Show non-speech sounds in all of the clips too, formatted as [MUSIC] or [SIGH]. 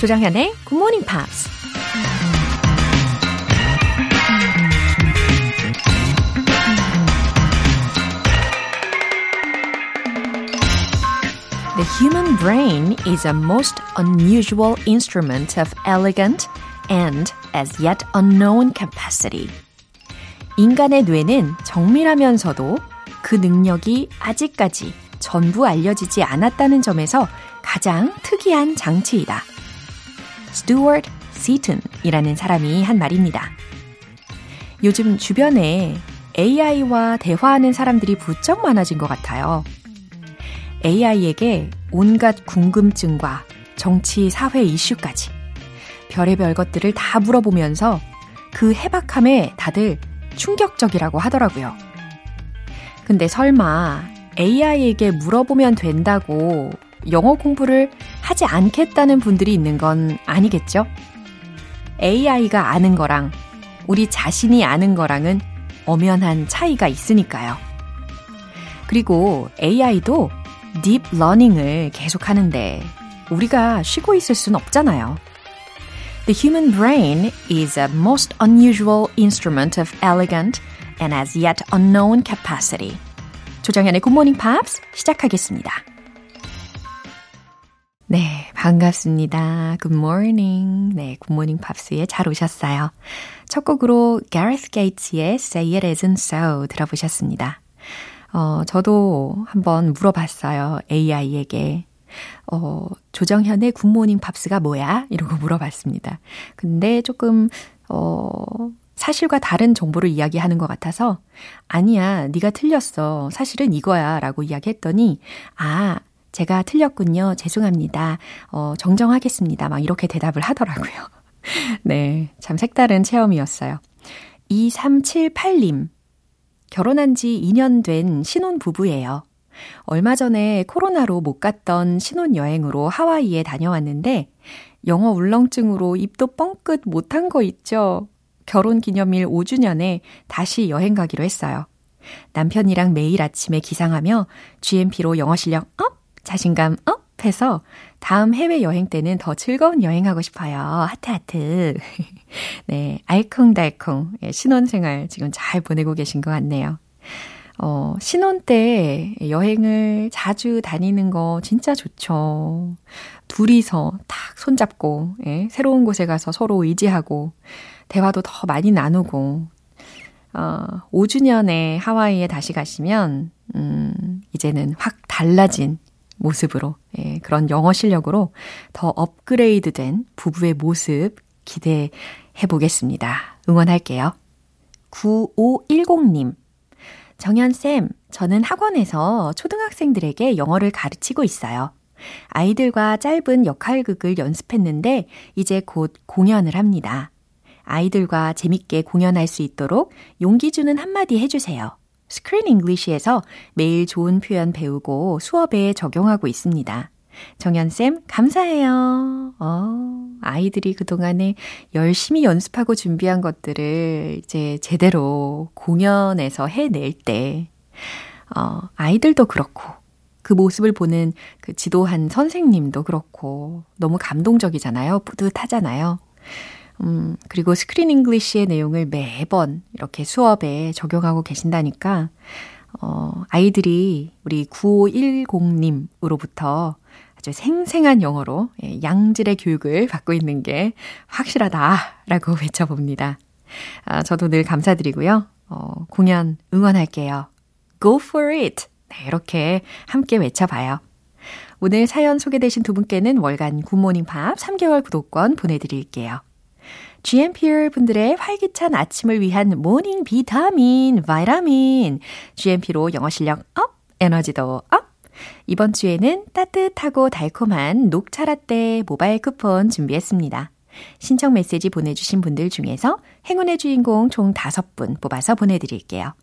조정현의 Good Morning Pops. The human brain is a most unusual instrument of elegant and as yet unknown capacity. 인간의 뇌는 정밀하면서도 그 능력이 아직까지 전부 알려지지 않았다는 점에서 가장 특이한 장치이다. 스튜어트 시튼이라는 사람이 한 말입니다. 요즘 주변에 AI와 대화하는 사람들이 부쩍 많아진 것 같아요. AI에게 온갖 궁금증과 정치, 사회 이슈까지 별의별 것들을 다 물어보면서 그 해박함에 다들 충격적이라고 하더라고요. 근데 설마 AI에게 물어보면 된다고 영어 공부를 하지 않겠다는 분들이 있는 건 아니겠죠? AI가 아는 거랑 우리 자신이 아는 거랑은 엄연한 차이가 있으니까요. 그리고 AI도 딥 러닝을 계속 하는데 우리가 쉬고 있을 순 없잖아요. The human brain is a most unusual instrument of elegant and as yet unknown capacity. 조정현의 Good Morning Pops 시작하겠습니다. 네, 반갑습니다. Good morning. 네, Morning Pops에 잘 오셨어요. 첫 곡으로 Gareth Gates의 Say It Isn't So 들어보셨습니다. 어, 저도 한번 물어봤어요. AI에게. 어, 조정현의 굿모닝 팝스가 뭐야? 이러고 물어봤습니다. 근데 조금, 어, 사실과 다른 정보를 이야기하는 것 같아서, 아니야, 네가 틀렸어. 사실은 이거야. 라고 이야기했더니, 아, 제가 틀렸군요. 죄송합니다. 어, 정정하겠습니다. 막 이렇게 대답을 하더라고요. [LAUGHS] 네. 참 색다른 체험이었어요. 2378님. 결혼한 지 2년 된 신혼 부부예요. 얼마 전에 코로나로 못 갔던 신혼여행으로 하와이에 다녀왔는데 영어 울렁증으로 입도 뻥끗 못한 거 있죠? 결혼 기념일 5주년에 다시 여행 가기로 했어요. 남편이랑 매일 아침에 기상하며 GMP로 영어 실력 up! 자신감 up 해서 다음 해외 여행 때는 더 즐거운 여행하고 싶어요. 하트 하트. [LAUGHS] 네, 알콩달콩 예, 신혼생활 지금 잘 보내고 계신 것 같네요. 어, 신혼 때 여행을 자주 다니는 거 진짜 좋죠. 둘이서 탁 손잡고, 예, 새로운 곳에 가서 서로 의지하고, 대화도 더 많이 나누고, 어, 5주년에 하와이에 다시 가시면, 음, 이제는 확 달라진 모습으로, 예, 그런 영어 실력으로 더 업그레이드 된 부부의 모습 기대해 보겠습니다. 응원할게요. 9510님. 정현쌤, 저는 학원에서 초등학생들에게 영어를 가르치고 있어요. 아이들과 짧은 역할극을 연습했는데 이제 곧 공연을 합니다. 아이들과 재밌게 공연할 수 있도록 용기 주는 한마디 해주세요. Screen English에서 매일 좋은 표현 배우고 수업에 적용하고 있습니다. 정연쌤, 감사해요. 어, 아이들이 그동안에 열심히 연습하고 준비한 것들을 이제 제대로 공연에서 해낼 때, 어, 아이들도 그렇고, 그 모습을 보는 그 지도한 선생님도 그렇고, 너무 감동적이잖아요. 뿌듯하잖아요. 음, 그리고 Screen English의 내용을 매번 이렇게 수업에 적용하고 계신다니까, 어, 아이들이 우리 9510님으로부터 아주 생생한 영어로 예, 양질의 교육을 [LAUGHS] 받고 있는 게 확실하다라고 [LAUGHS] 외쳐봅니다. 아, 저도 늘 감사드리고요. 어, 공연 응원할게요. Go for it! 네, 이렇게 함께 외쳐봐요. 오늘 사연 소개되신 두 분께는 월간 Good Morning Pops 3개월 구독권 보내드릴게요. GMPer 분들의 활기찬 아침을 위한 morning 비타민, vitamin. GMP로 영어 실력 up, 에너지도 up. 이번 주에는 따뜻하고 달콤한 녹차 라떼 모바일 쿠폰 준비했습니다. 신청 메시지 보내주신 분들 중에서 행운의 주인공 총 5분 뽑아서 보내드릴게요.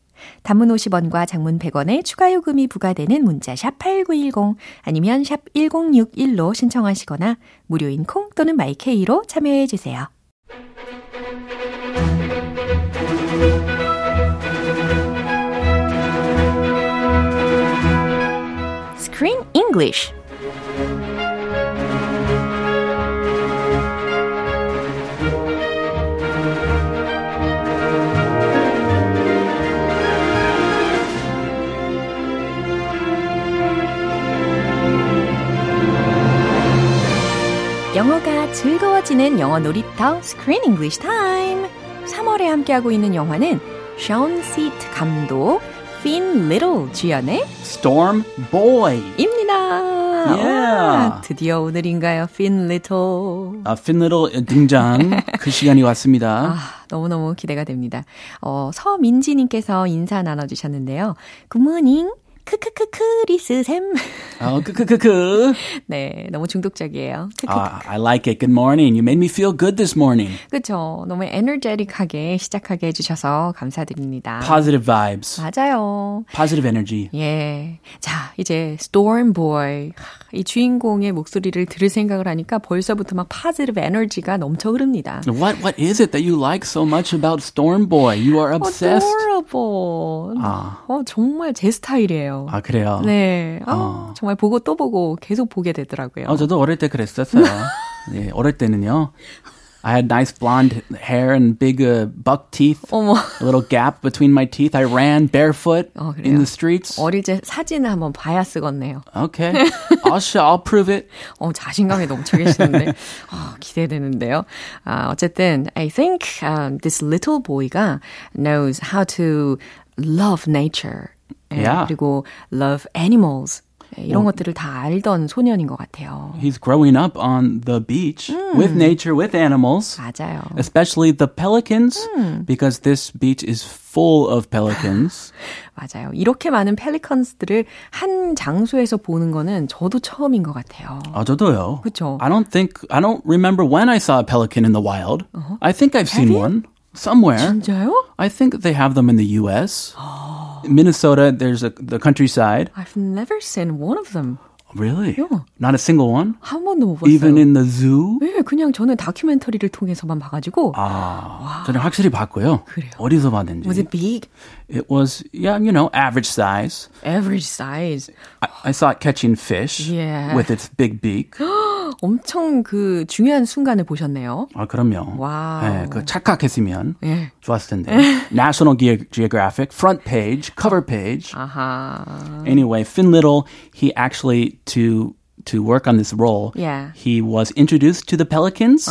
단문 50원과 장문 100원의 추가 요금이 부과되는 문자 샵 8910 아니면 샵 1061로 신청하시거나 무료인 콩 또는 마이케이로 참여해 주세요. Screen English 영어가 즐거워지는 영어 놀이터 Screen English Time 3월에 함께하고 있는 영화는 션 시트 감독, 핀 리틀 주연의 Storm Boy. 입니다. Yeah. 와, 드디어 오늘인가요, 핀 리틀. 아, 핀 리틀 등장 [LAUGHS] 그 시간이 왔습니다. 아, 너무너무 기대가 됩니다. 어, 서민지님께서 인사 나눠주셨는데요. Good morning. 크크크크 리스 샘. 어, 크크크크. 네, 너무 중독적이에요. 아, I like it. Good morning. You made me feel good this morning. 그쵸. 너무 에너제틱하게 시작하게 해주셔서 감사드립니다. Positive vibes. 맞아요. Positive energy. 예. 자, 이제 Storm Boy. 이 주인공의 목소리를 들을 생각을 하니까 벌써부터 막 positive 에너지가 넘쳐 흐릅니다. What what is it that you like so much about Storm Boy? You are obsessed. Adorable. 아. 어, 정말 제 스타일이에요. 아, 그래요? 네. 아, 어. 정말 보고 또 보고 계속 보게 되더라고요. 어, 저도 어릴 때 그랬었어요. 예, 어릴 때는요. I had nice blonde hair and big uh, buck teeth. 어머. A little gap between my teeth. I ran barefoot 어, in the streets. 어릴 때 사진을 한번 봐야 쓰겠네요. Okay. I'll show, I'll prove it. 어, 자신감이 넘쳐 계시는데, 어, 기대되는데요. 아, 어쨌든, I think um, this little boy가 knows how to love nature. 예, Yeah. 그리고 love animals. 예, 이런 것들을 다 알던 소년인 것 같아요. He's growing up on the beach with nature, with animals, 맞아요. especially the pelicans, because this beach is full of pelicans. [LAUGHS] 맞아요. 이렇게 많은 펠리컨스들을 한 장소에서 보는 거는 저도 처음인 것 같아요. 아, 저도요. 그쵸. I don't think, I don't remember when I saw a pelican in the wild. I think I've seen you? one Somewhere. 진짜요? I think they have them in the U.S. Minnesota, there's a, the countryside. I've never seen one of them. Really? Yeah. Not a single one? 한 번도 못 봤어요. Even in the zoo? 네, 그냥 저는 다큐멘터리를 통해서만 봐가지고 아, 저는 확실히 봤고요. 그래요? 어디서 봤는지. Was it big? It was, yeah, you know, average size. Average size. I, I saw it catching fish Yeah. with its big beak. [GASPS] 엄청 그 중요한 순간을 보셨네요. 아, 그럼요. 와우. 예, 그 착각했으면 예. 좋았을 텐데. National Ge- Geographic, front page, cover page. 아하. Anyway, Finn Little, he actually to to work on this role, Yeah. he was introduced to the pelicans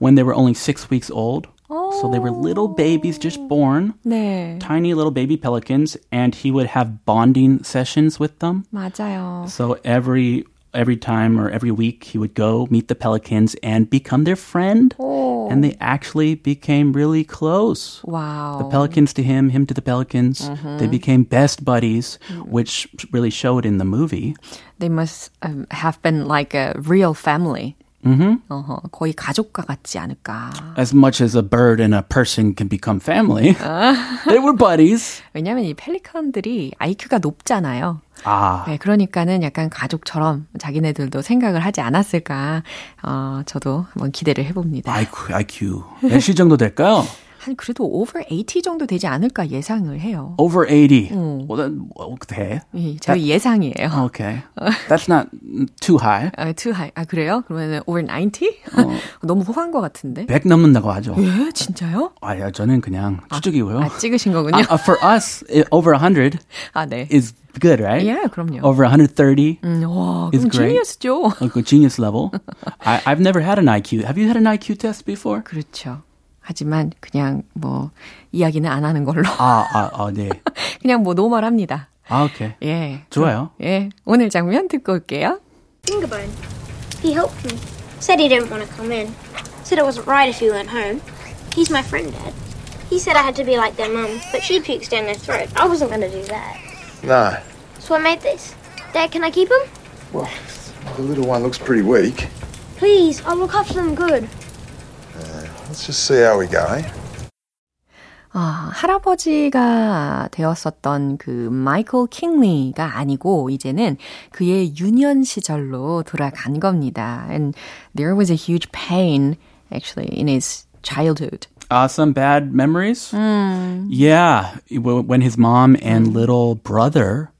when they were only six weeks old. So they were little babies just born, 네. tiny little baby pelicans, and he would have bonding sessions with them. 맞아요. So every every time or every week he would go meet the pelicans and become their friend. And they actually became really close. 와우. The pelicans to him, him to the pelicans. They became best buddies, which really showed in the movie. They must um, have been like a real family. Mm-hmm. 어허, 거의 가족과 같지 않을까. As much as a bird and a person can become family, [LAUGHS] they were buddies. 왜냐면 이 펠리컨들이 IQ가 높잖아요. Ah, 네, 그러니까는 약간 가족처럼 자기네들도 생각을 하지 않았을까. 어, 저도 한번 기대를 해봅니다. IQ, IQ. 몇 시 정도 될까요? [LAUGHS] 한 그래도 over 80 정도 되지 않을까 예상을 해요. Over 80. Well, then, okay. 예, 저희 예상이에요. Okay. That's not too high. 아, too high. 아, 그래요? 그러면 over 90? 너무 호한 것 같은데. 100 넘는다고 하죠. 예, 진짜요? 아, 야, 저는 그냥 추측이고요. 아, 찍으신 거군요. Uh, for us, over 100 아, 네. is good, right? 예, 그럼요. Over 130 음, 와, is 그럼 great. 지니어스죠. like a genius level. I, I've never had an IQ. Have you had an IQ test before? 그렇죠. 하지만 그냥 뭐 이야기는 안 하는 걸로. 아, 아, 아, 네. 그냥 뭐 노멀합니다. 아, 오케이. 예. 좋아요. 예. 오늘 장면 듣고 올게요. Fingerbone. He helped me. Said he didn't want to come in. Said it wasn't right if he weren't home. He's my friend, Dad. He said I had to be like their mum, but she pukes down their throat. I wasn't going to do that. No. So I made this. Dad, can I keep him? Well, the little one looks pretty weak. Please, I'll look after them good. Let's just see how we go, eh? 아, 할아버지가 되었었던 그 마이클 킹리가 아니고 이제는 그의 유년 시절로 돌아간 겁니다. And there was a huge pain actually in his childhood. Uh, some bad memories? Yeah. w- When his mom and little brother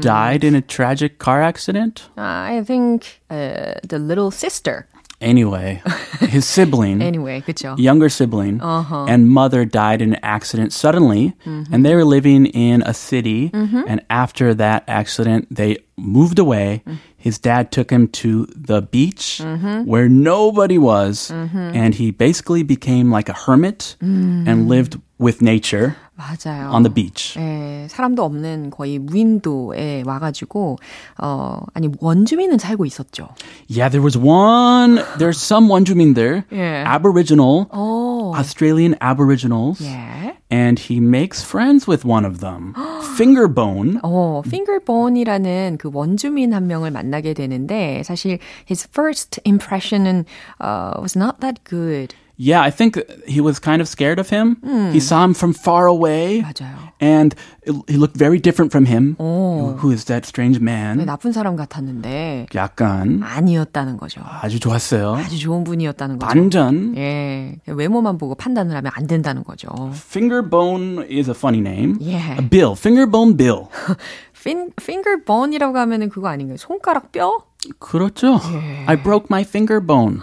died in a tragic car accident. I think uh, the little sister. Anyway, [LAUGHS] his sibling. Anyway, 그죠? younger sibling uh-huh. and mother died in an accident suddenly mm-hmm. and they were living in a city mm-hmm. and after that accident they moved away. Mm. His dad took him to the beach mm-hmm. where nobody was, and he basically became like a hermit mm. and lived with nature 맞아요. on the beach. 예, 사람도 없는 거의 무인도에 와가지고, 어, 아니, 원주민은 살고 있었죠. Yeah, there was one, there's some 원주민 there, Yeah. Aboriginal, 오, Australian Aboriginals, 예. and he makes friends with one of them, [GASPS] Fingerbone. 어, 핑거본이라는 그 원주민 한 명을 만나게 되는데, 사실 his first impression은 uh, was not that good. Yeah, I think he was kind of scared of him. He saw him from far away. 맞아요. And it- he looked very different from him. Who is that strange man? 나쁜 사람 같았는데 약간 아니었다는 거죠. 아주 좋았어요. 아주 좋은 분이었다는 거죠. 반전. 예, 외모만 보고 판단을 하면 안 된다는 거죠. Fingerbone is a funny name. Yeah. Uh, Bill, Fingerbone Bill. [LAUGHS] fin, fingerbone이라고 하면은 그거 아닌가요? 손가락 뼈? 그렇죠. I broke my finger bone.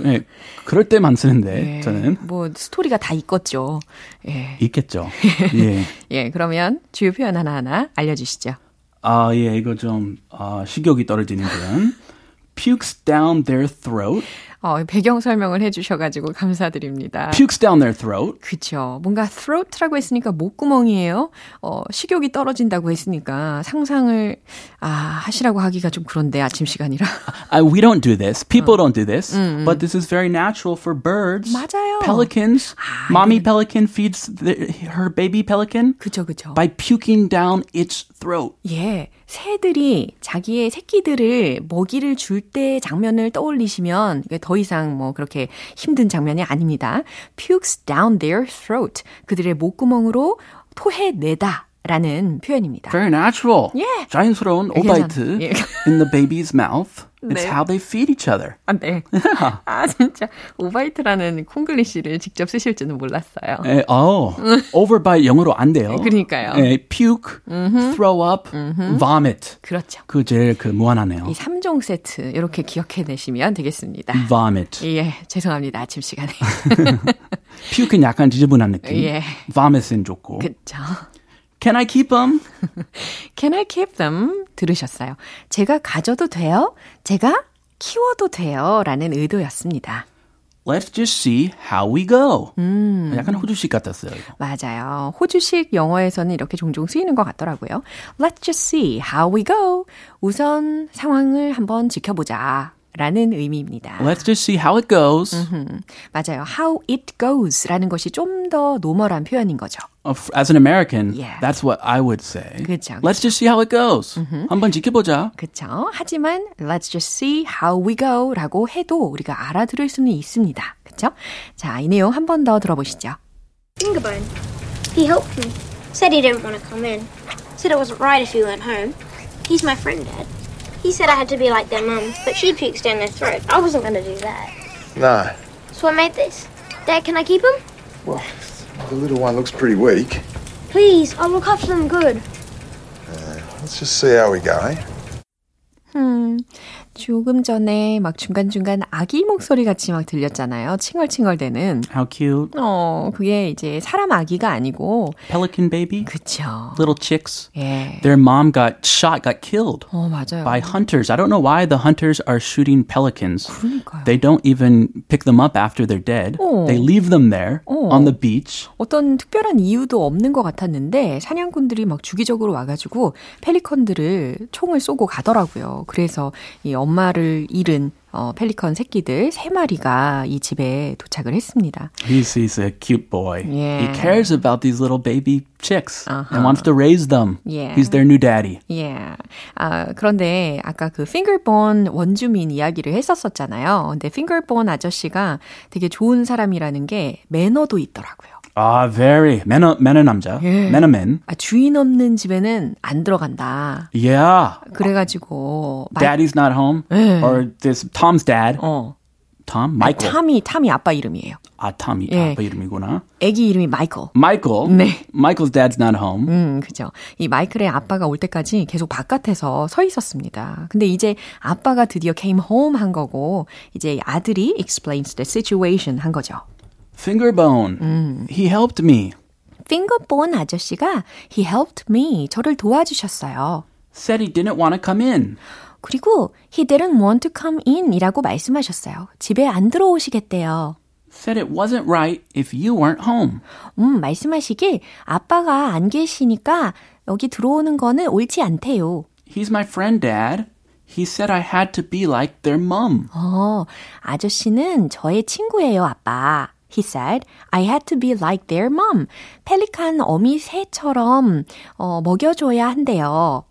네, 그럴 때만 쓰는데 저는 뭐 스토리가 다 있겠죠. 예. 있겠죠. [LAUGHS] 예. 예, 그러면 주요 표현 하나하나 알려 주시죠. 아, 예, 이거 좀 아, 식욕이 떨어지는 표현. [LAUGHS] Pukes down their throat. 어, 배경 설명을 해주셔가지고 감사드립니다. Pukes down their throat. 그쵸. 뭔가 throat라고 했으니까 목구멍이에요. 어, 식욕이 떨어진다고 했으니까 상상을, 아, 하시라고 하기가 좀 그런데 아침 시간이라. Uh, we don't do this. People don't do this. But this is very natural for birds. 맞아요. Pelicans. Mommy pelican feeds the, her baby pelican 그쵸, 그쵸. by puking down its throat. 예, 새들이 자기의 새끼들을 먹이를 줄 때 장면을 떠올리시면 더 이상 뭐 그렇게 힘든 장면이 아닙니다. pukes down their throat. 그들의 목구멍으로 토해내다 라는 표현입니다. Very natural. 예. 자연스러운 괜찮아. 오바이트 예. [LAUGHS] in the baby's mouth. It's 네. how they feed each other. 아, 네. [LAUGHS] 아, 진짜. 오바이트라는 콩글리시를 직접 쓰실 줄은 몰랐어요. 에, oh, [LAUGHS] over by 영어로 안 돼요. 그러니까요. 에, puke, throw up, vomit. 그렇죠. 그 제일 그 무한하네요. 이 3종 세트, 이렇게 기억해내시면 되겠습니다. vomit. 예, 죄송합니다. 아침 시간에. puke는 약간 지저분한 느낌. 예. vomit은 좋고. 그쵸. Can I keep them? [LAUGHS] Can I keep them? 들으셨어요. 제가 가져도 돼요? 제가 키워도 돼요? 라는 의도였습니다. Let's just see how we go. 약간 호주식 같았어요. 맞아요. 호주식 영어에서는 이렇게 종종 쓰이는 것 같더라고요. Let's just see how we go. 우선 상황을 한번 지켜보자. 라는 의미입니다. Let's just see how it goes. 음, 맞아요. How it goes 라는 것이 좀 더 노멀한 표현인 거죠. Of- As an American, Yeah. that's what I would say. 그쵸, Let's just see how it goes. 한번 지켜보자. 그쵸? 하지만 let's just see how we go 라고 해도 우리가 알아들을 수는 있습니다. 그쵸? 자, 이 내용 한 번 더 들어보시죠. Fingerbone. He helped me. Said he didn't want to come in. Said it wasn't right if you weren't home. He's my friend, Dad. He said I had to be like their mum, but she pukes down their throat. I wasn't going to do that. No. So I made this. Dad, can I keep him? Well, the little one looks pretty weak. Please, I'll look after them good. Let's just see how we go, eh? 음, 조금 전에 막 중간중간 아기 목소리 같이 막 들렸잖아요. 칭얼칭얼대는. How cute. 어, 그게 이제 사람 아기가 아니고, Pelican baby. 그쵸. Little chicks. 예. Their mom got shot, got killed 어, 맞아요. by hunters. I don't know why the hunters are shooting pelicans. 그러니까요. They don't even pick them up after they're dead. 어. They leave them there 어. on the beach. 어떤 특별한 이유도 없는 것 같았는데 사냥꾼들이 막 주기적으로 와가지고 펠리컨들을 총을 쏘고 가더라고요. 그래서 이 엄마 를 잃은 어, 펠리컨 새끼들 세 마리가 이 집에 도착을 했습니다. He's, he's a cute boy. Yeah. He cares about these little baby chicks Uh-huh. and wants to raise them. Yeah. He's their new daddy. 예. 아, 그런데 아까 그 핑거본 원주민 이야기를 했었었잖아요. 근데 핑거본 아저씨가 되게 좋은 사람이라는 게 매너도 있더라고요. Ah, very. 매너, 매너 남자. 예. 매너 man. 아, 주인 없는 집에는 안 들어간다. Yeah. 그래가지고 마- Daddy's not home. 예. Or this Tom's dad. 어. Tom? Michael. 탐이 탐이 아빠 이름이에요. 아, Tom이 예. 아빠 이름이구나. 아기 이름이 마이클. Michael. 네. Michael's dad's not home. 음, 그죠. 이 마이클의 아빠가 올 때까지 계속 바깥에서 서 있었습니다. 근데 이제 아빠가 드디어 came home 한 거고, 이제 아들이 explains the situation 한 거죠. Fingerbone. 음. He helped me. 핑거본 아저씨가 he helped me. 저를 도와주셨어요. Said he didn't want to come in. 그리고 he didn't want to come in 이라고 말씀하셨어요. 집에 안 들어오시겠대요. Said it wasn't right if you weren't home. 음, 말씀하시길 아빠가 안 계시니까 여기 들어오는 거는 옳지 않대요. He's my friend, Dad. He said I had to be like their mom. 어, 아저씨는 저의 친구예요, 아빠. He said, I had to be like their mom. 펠리칸 어미 새처럼 어, 먹여줘야 한대요.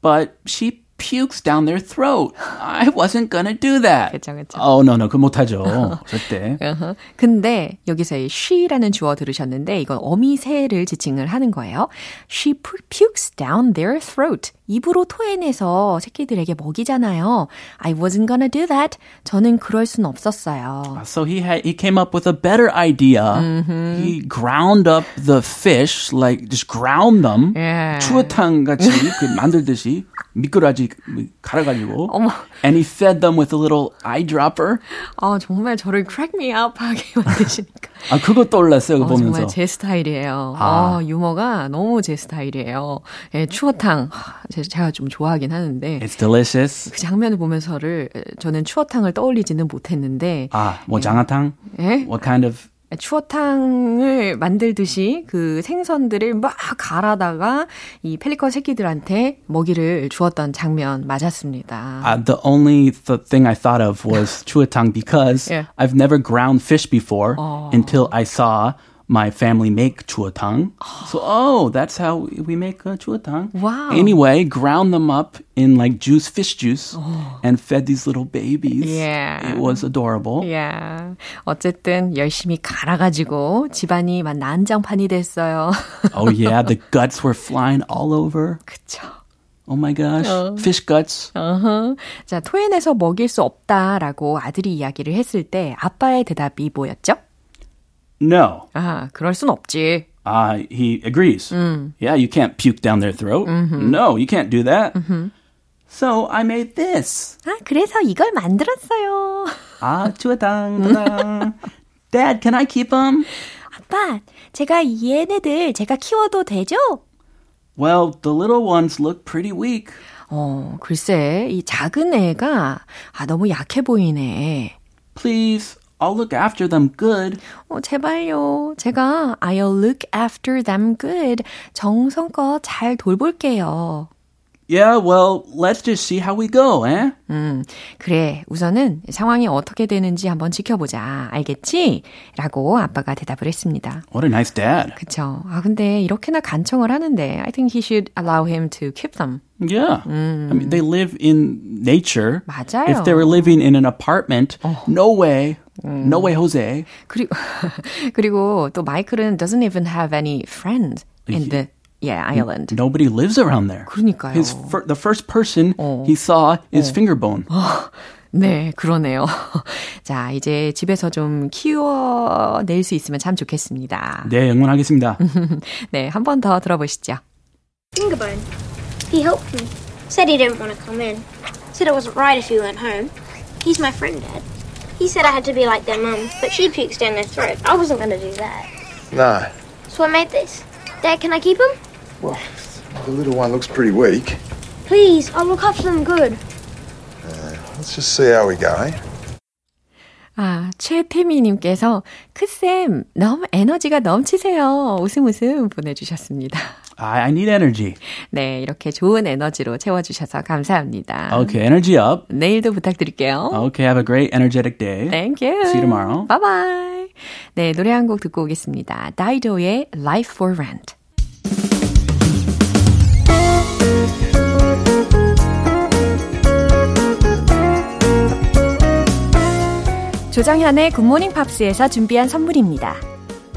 But she pukes down their throat. I wasn't gonna do that. 그쵸, 그쵸. Oh, no, no. 그 못하죠. 절대. Uh-huh. 근데 여기서 이 she라는 주어 들으셨는데 이건 어미 새를 지칭을 하는 거예요. She pukes down their throat. 입으로 토해내서 새끼들에게 먹이잖아요. I wasn't gonna do that. 저는 그럴 순 없었어요. So he had he came up with a better idea. He ground up the fish, like just ground them. 예. 추어탕 같이 그 만들듯이 미꾸라지 갈아가지고. 어머. And he fed them with a little eyedropper. 아, 정말 저를 crack me up 하게 만드시니까. 아 그거 떠올랐어요. 그거 어, 보면서. 정말 제 스타일이에요. 아. 아, 유머가 너무 제 스타일이에요. 예, 추어탕. 제- 제가 좀 좋아하긴 하는데. It's delicious. 그 장면을 보면서를 에, 저는 추어탕을 떠올리지는 못했는데 아, 뭐 장아탕? 예? What kind of 추어탕을 만들듯이 그 생선들을 막 갈아다가 이 펠리컨 새끼들한테 먹이를 주었던 장면 맞았습니다. Uh, the only th- thing I thought of was chuatang because Yeah. I've never ground fish before until I saw my family make chuatang. So, oh, that's how we make uh, chuatang. Wow. Anyway, ground them up in like juice, fish juice, and fed these little babies. Yeah. It was adorable. 야, 어쨌든 열심히 갈아가지고 집안이 막 난장판이 됐어요. Oh yeah, the guts were flying all over. 그쵸. Oh my gosh, fish guts. 어허. 자, 토해내서 먹일 수 없다라고 아들이 이야기를 했을 때 아빠의 대답이 뭐였죠? No. 아, 그럴 순 없지. Uh, he agrees. Yeah, you can't puke down their throat. No, you can't do that. So I made this. 아, 그래서 이걸 만들었어요. Ah, chuatang. ta-da. Dad, can I keep them? 아빠, 제가 얘네들 제가 키워도 되죠? Well, the little ones look pretty weak. 어, 글쎄, 이 작은 애가, 아, 너무 약해 보이네. Please, I'll look after them good. 어, 제발요. 제가 I'll look after them good. 정성껏 잘 돌볼게요. Yeah, well, let's just see how we go, eh? 음, 그래. 우선은 상황이 어떻게 되는지 한번 지켜보자. 알겠지? 라고 아빠가 대답을 했습니다. What a nice dad. 그쵸. 아, 근데 이렇게나 간청을 하는데, I think he should allow him to keep them. Yeah. I mean, they live in nature. 맞아요. If they were living in an apartment, no way. No way, Jose. 그리고, [LAUGHS] 그리고 또 마이클은 doesn't even have any friends in the, yeah, island. Nobody lives around there. 그러니까요. His fir- the first person he saw is finger bone. 네, 그러네요. [LAUGHS] 자, 이제 집에서 좀 키워낼 수 있으면 참 좋겠습니다. 네, 응원하겠습니다. [LAUGHS] 네, 한 번 더 들어보시죠. Fingerbone. He helped me. Said he didn't want to come in. Said it wasn't right if you weren't home. He's my friend, Dad. He said I had to be like their mum, but she pukes down their throat. I wasn't going to do that. No. So I made this. Dad, can I keep him? Well, the little one looks pretty weak. Please, I'll look after them good. Let's just see how we go, eh? 아, 최태미님께서 크쌤 너무 에너지가 넘치세요. 웃음 웃음 보내주셨습니다. I, I need energy. 네, 이렇게 좋은 에너지로 채워주셔서 감사합니다. Okay, energy up. 내일도 부탁드릴게요. Okay, have a great energetic day. Thank you. See you tomorrow. Bye bye. 네, 노래 한 곡 듣고 오겠습니다. 다이도의 Life for Rent. 조정현의 Good Morning Pops에서 준비한 선물입니다.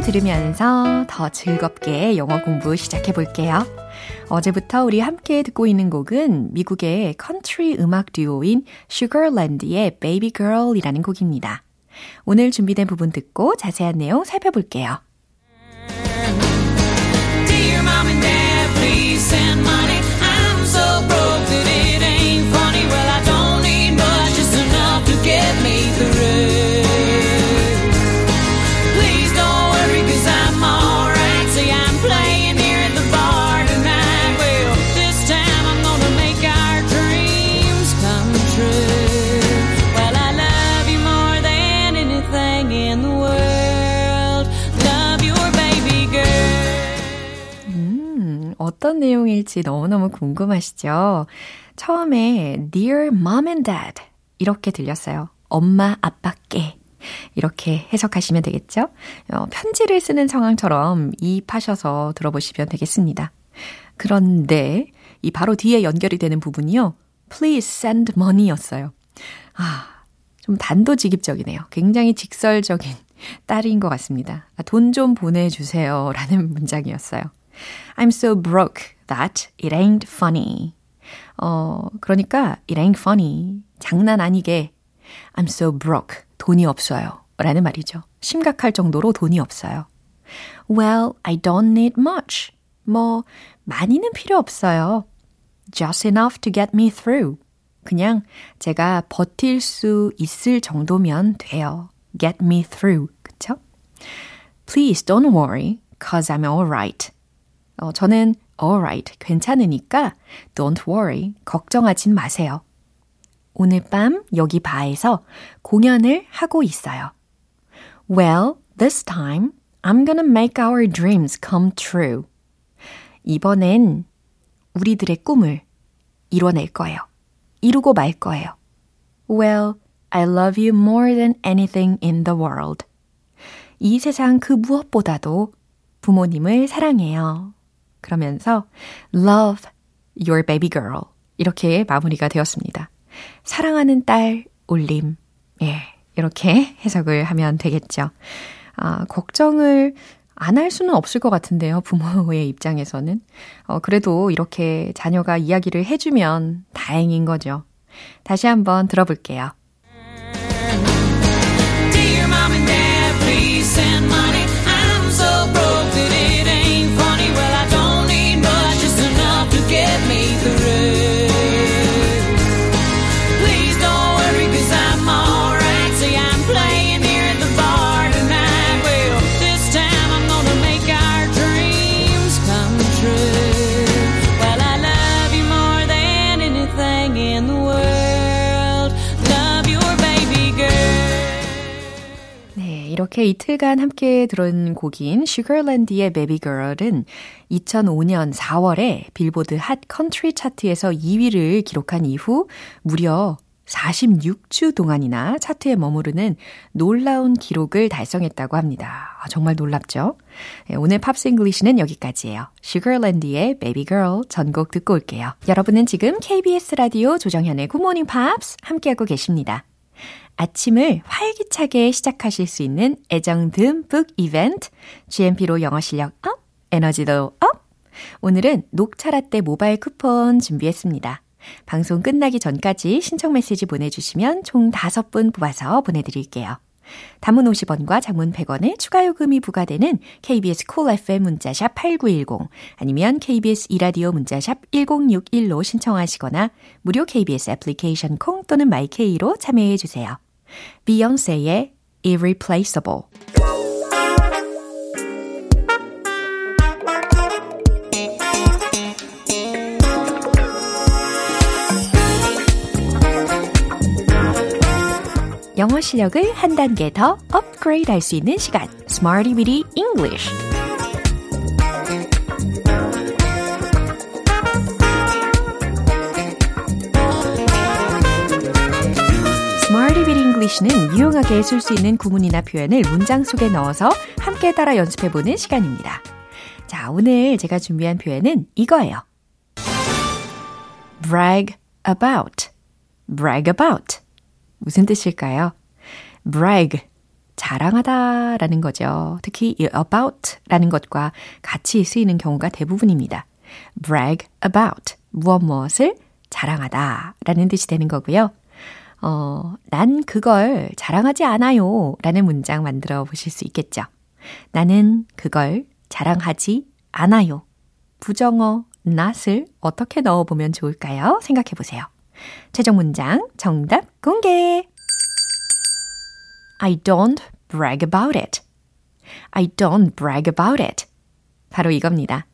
들으면서 더 즐겁게 영어 공부 시작해 볼게요. 어제부터 우리 함께 듣고 있는 곡은 미국의 컨트리 음악 듀오인 슈거랜드의 Baby Girl이라는 곡입니다. 오늘 준비된 부분 듣고 자세한 내용 살펴볼게요. Dear mom and dad, please send money. 어떤 내용일지 너무너무 궁금하시죠? 처음에 Dear Mom and Dad 이렇게 들렸어요. 엄마, 아빠께. 이렇게 해석하시면 되겠죠? 어, 편지를 쓰는 상황처럼 이입하셔서 들어보시면 되겠습니다. 그런데 이 바로 뒤에 연결이 되는 부분이요. Please send money 였어요. 아, 좀 단도직입적이네요. 굉장히 직설적인 딸인 것 같습니다. 아, 돈좀 보내주세요. 라는 문장이었어요. I'm so broke that it ain't funny. 어, 그러니까 it ain't funny. 장난 아니게 I'm so broke. 돈이 없어요. 라는 말이죠. 심각할 정도로 돈이 없어요. Well, I don't need much. 뭐, 많이는 필요 없어요. Just enough to get me through. 그냥 제가 버틸 수 있을 정도면 돼요. Get me through. 그쵸? Please don't worry, cause I'm alright. 어, 저는 alright, 괜찮으니까 don't worry, 걱정하진 마세요. 오늘 밤 여기 바에서 공연을 하고 있어요. Well, this time I'm gonna make our dreams come true. 이번엔 우리들의 꿈을 이뤄낼 거예요. 이루고 말 거예요. Well, I love you more than anything in the world. 이 세상 그 무엇보다도 부모님을 사랑해요. 그러면서 love your baby girl 이렇게 마무리가 되었습니다. 사랑하는 딸 올림. 예. 이렇게 해석을 하면 되겠죠. 아, 걱정을 안 할 수는 없을 것 같은데요. 부모의 입장에서는. 어, 그래도 이렇게 자녀가 이야기를 해주면 다행인 거죠. 다시 한번 들어볼게요. 이렇게 이틀간 함께 들은 곡인 Baby Girl은 2005년 4월에 빌보드 Hot Country 차트에서 2위를 기록한 이후 무려 46주 동안이나 차트에 머무르는 놀라운 기록을 달성했다고 합니다. 아, 정말 놀랍죠? 네, 오늘 Pops English는 여기까지예요. 슈거랜드의 Baby Girl 전곡 듣고 올게요. 여러분은 지금 KBS 라디오 조정현의 Good Morning Pops 함께하고 계십니다. 아침을 활기차게 시작하실 수 있는 애정 듬뿍 이벤트 GMP로 영어 실력 up, 에너지도 up. 오늘은 녹차라떼 모바일 쿠폰 준비했습니다. 방송 끝나기 전까지 신청 메시지 보내주시면 총 5분 뽑아서 보내드릴게요. 단문 50원과 장문 100원의 추가 요금이 부과되는 KBS Cool FM 문자샵 8910 아니면 KBS 2라디오 문자샵 1061로 신청하시거나 무료 KBS 애플리케이션 콩 또는 my K로 참여해 주세요. 비욘세의 Irreplaceable. 영어 실력을 한 단계 더 업그레이드 할 수 있는 시간. Smarty Witty English. English는 유용하게 쓸 수 있는 구문이나 표현을 문장 속에 넣어서 함께 따라 연습해보는 시간입니다. 자, 오늘 제가 준비한 표현은 이거예요. brag about, brag about. 무슨 뜻일까요? brag, 자랑하다 라는 거죠. 특히 about라는 것과 같이 쓰이는 경우가 대부분입니다. brag about 무엇 무엇을 자랑하다 라는 뜻이 되는 거고요. 어, 난 그걸 자랑하지 않아요 라는 문장 만들어 보실 수 있겠죠. 나는 그걸 자랑하지 않아요. 부정어 not을 어떻게 넣어보면 좋을까요? 생각해 보세요. 최종 문장 정답 공개! I don't brag about it. I don't brag about it. 바로 이겁니다.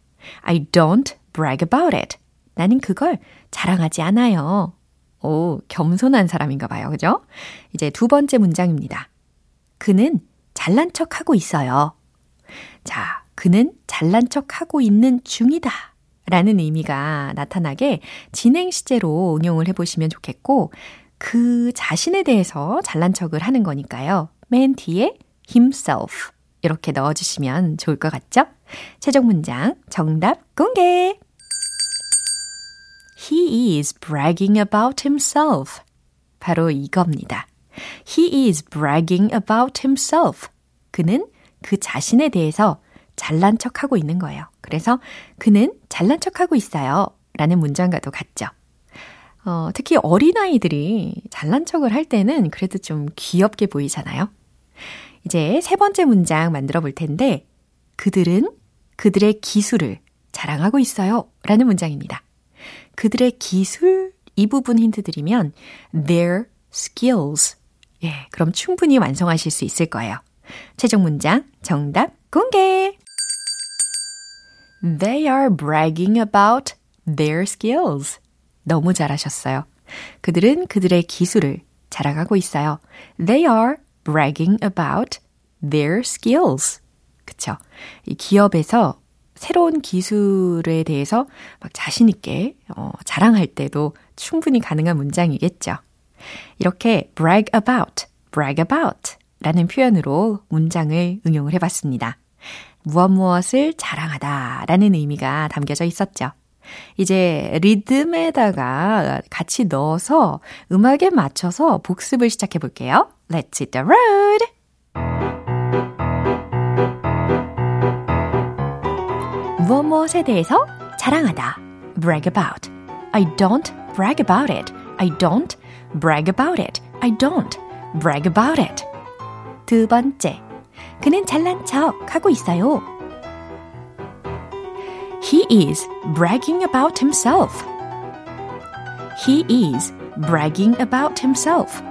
I don't brag about it. 나는 그걸 자랑하지 않아요. 오, 겸손한 사람인가 봐요. 그죠? 이제 두 번째 문장입니다. 그는 잘난 척 하고 있어요. 자, 그는 잘난 척 하고 있는 중이다. 라는 의미가 나타나게 진행 시제로 응용을 해보시면 좋겠고, 그 자신에 대해서 잘난 척을 하는 거니까요. 맨 뒤에 himself 이렇게 넣어주시면 좋을 것 같죠? 최종 문장 정답 공개! He is bragging about himself. 바로 이겁니다. He is bragging about himself. 그는 그 자신에 대해서 잘난 척하고 있는 거예요. 그래서 그는 잘난 척하고 있어요. 라는 문장과도 같죠. 어, 특히 어린아이들이 잘난 척을 할 때는 그래도 좀 귀엽게 보이잖아요. 이제 세 번째 문장 만들어 볼 텐데, 그들은 그들의 기술을 자랑하고 있어요. 라는 문장입니다. 그들의 기술 이 부분 힌트 드리면 their skills. 예, 그럼 충분히 완성하실 수 있을 거예요. 최종 문장 정답 공개. They are bragging about their skills. 너무 잘하셨어요. 그들은 그들의 기술을 자랑하고 있어요. They are bragging about their skills. 그쵸? 이 기업에서 새로운 기술에 대해서 막 자신있게 어, 자랑할 때도 충분히 가능한 문장이겠죠. 이렇게 brag about, brag about 라는 표현으로 문장을 응용을 해봤습니다. 무엇 무엇을 자랑하다 라는 의미가 담겨져 있었죠. 이제 리듬에다가 같이 넣어서 음악에 맞춰서 복습을 시작해 볼게요. Let's hit the road! 무엇 무엇에 대해서 자랑하다. brag about. I don't brag about it. I don't brag about it. I don't brag about it. 두 번째. 그는 잘난 척 하고 있어요. He is bragging about himself. He is bragging about himself.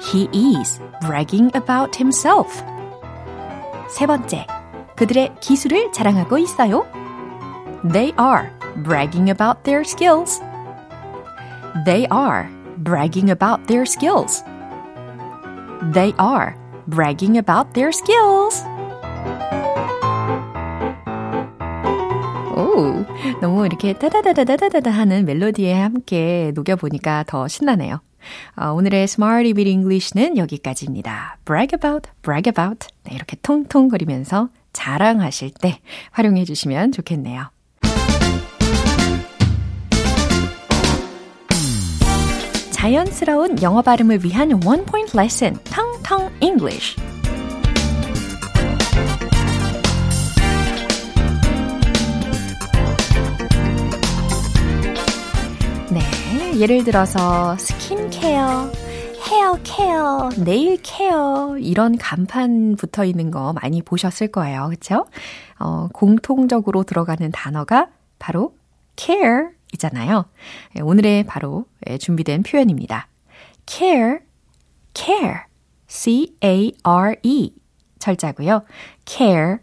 He is bragging about himself. 세 번째. 그들의 기술을 자랑하고 있어요. They are bragging about their skills. They are bragging about their skills. They are bragging about their skills. 오, 너무 이렇게 따다다다다다다 하는 멜로디에 함께 녹여보니까 더 신나네요. 어, 오늘의 Smarty Beat English는 여기까지입니다. brag about, brag about. 네, 이렇게 통통거리면서 자랑하실 때 활용해 주시면 좋겠네요. 자연스러운 영어 발음을 위한 원 포인트 레슨 텅텅 English. 네, 예를 들어서 스킨케어 헤어 케어, 네일 케어 이런 간판 붙어 있는 거 많이 보셨을 거예요. 그렇죠? 어, 공통적으로 들어가는 단어가 바로 care 이잖아요. 예, 오늘의 바로 예, 준비된 표현입니다. care, care, C-A-R-E 철자고요. care,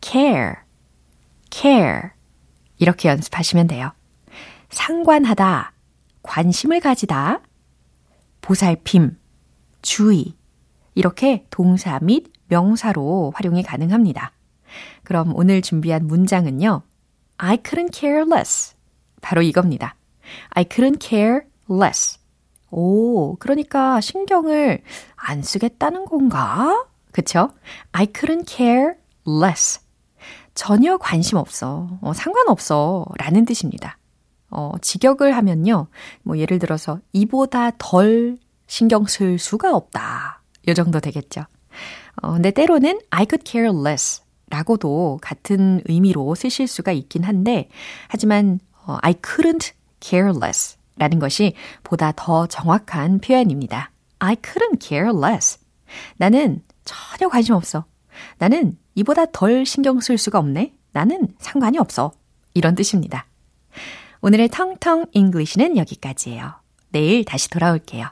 care, care 이렇게 연습하시면 돼요. 상관하다, 관심을 가지다, 보살핌, 주의 이렇게 동사 및 명사로 활용이 가능합니다. 그럼 오늘 준비한 문장은요. I couldn't care less. 바로 이겁니다. I couldn't care less. 오, 그러니까 신경을 안 쓰겠다는 건가? 그쵸? I couldn't care less. 전혀 관심 없어. 어, 상관없어. 라는 뜻입니다. 어, 직역을 하면요. 뭐 예를 들어서 이보다 덜 신경 쓸 수가 없다. 요 정도 되겠죠. 어, 근데 때로는 I could care less 라고도 같은 의미로 쓰실 수가 있긴 한데, 하지만 어, I couldn't care less 라는 것이 보다 더 정확한 표현입니다. I couldn't care less. 나는 전혀 관심 없어. 나는 이보다 덜 신경 쓸 수가 없네. 나는 상관이 없어. 이런 뜻입니다. 오늘의 텅텅 잉글리시는 여기까지예요. 내일 다시 돌아올게요.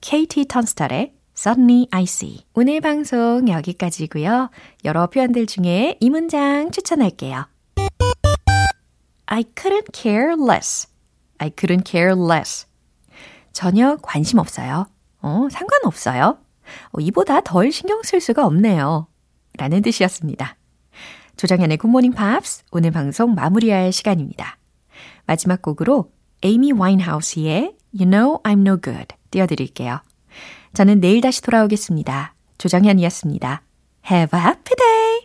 KT Tunstall의 Suddenly I See. 오늘 방송 여기까지고요. 여러 표현들 중에 이 문장 추천할게요. I couldn't care less. I couldn't care less. 전혀 관심 없어요. 어, 상관없어요. 어, 이보다 덜 신경 쓸 수가 없네요. 라는 뜻이었습니다. 조정현의 Good Morning Pops 오늘 방송 마무리할 시간입니다. 마지막 곡으로 에이미 와인하우스의 You Know I'm No Good 띄워드릴게요. 저는 내일 다시 돌아오겠습니다. 조정현이었습니다. Have a happy day!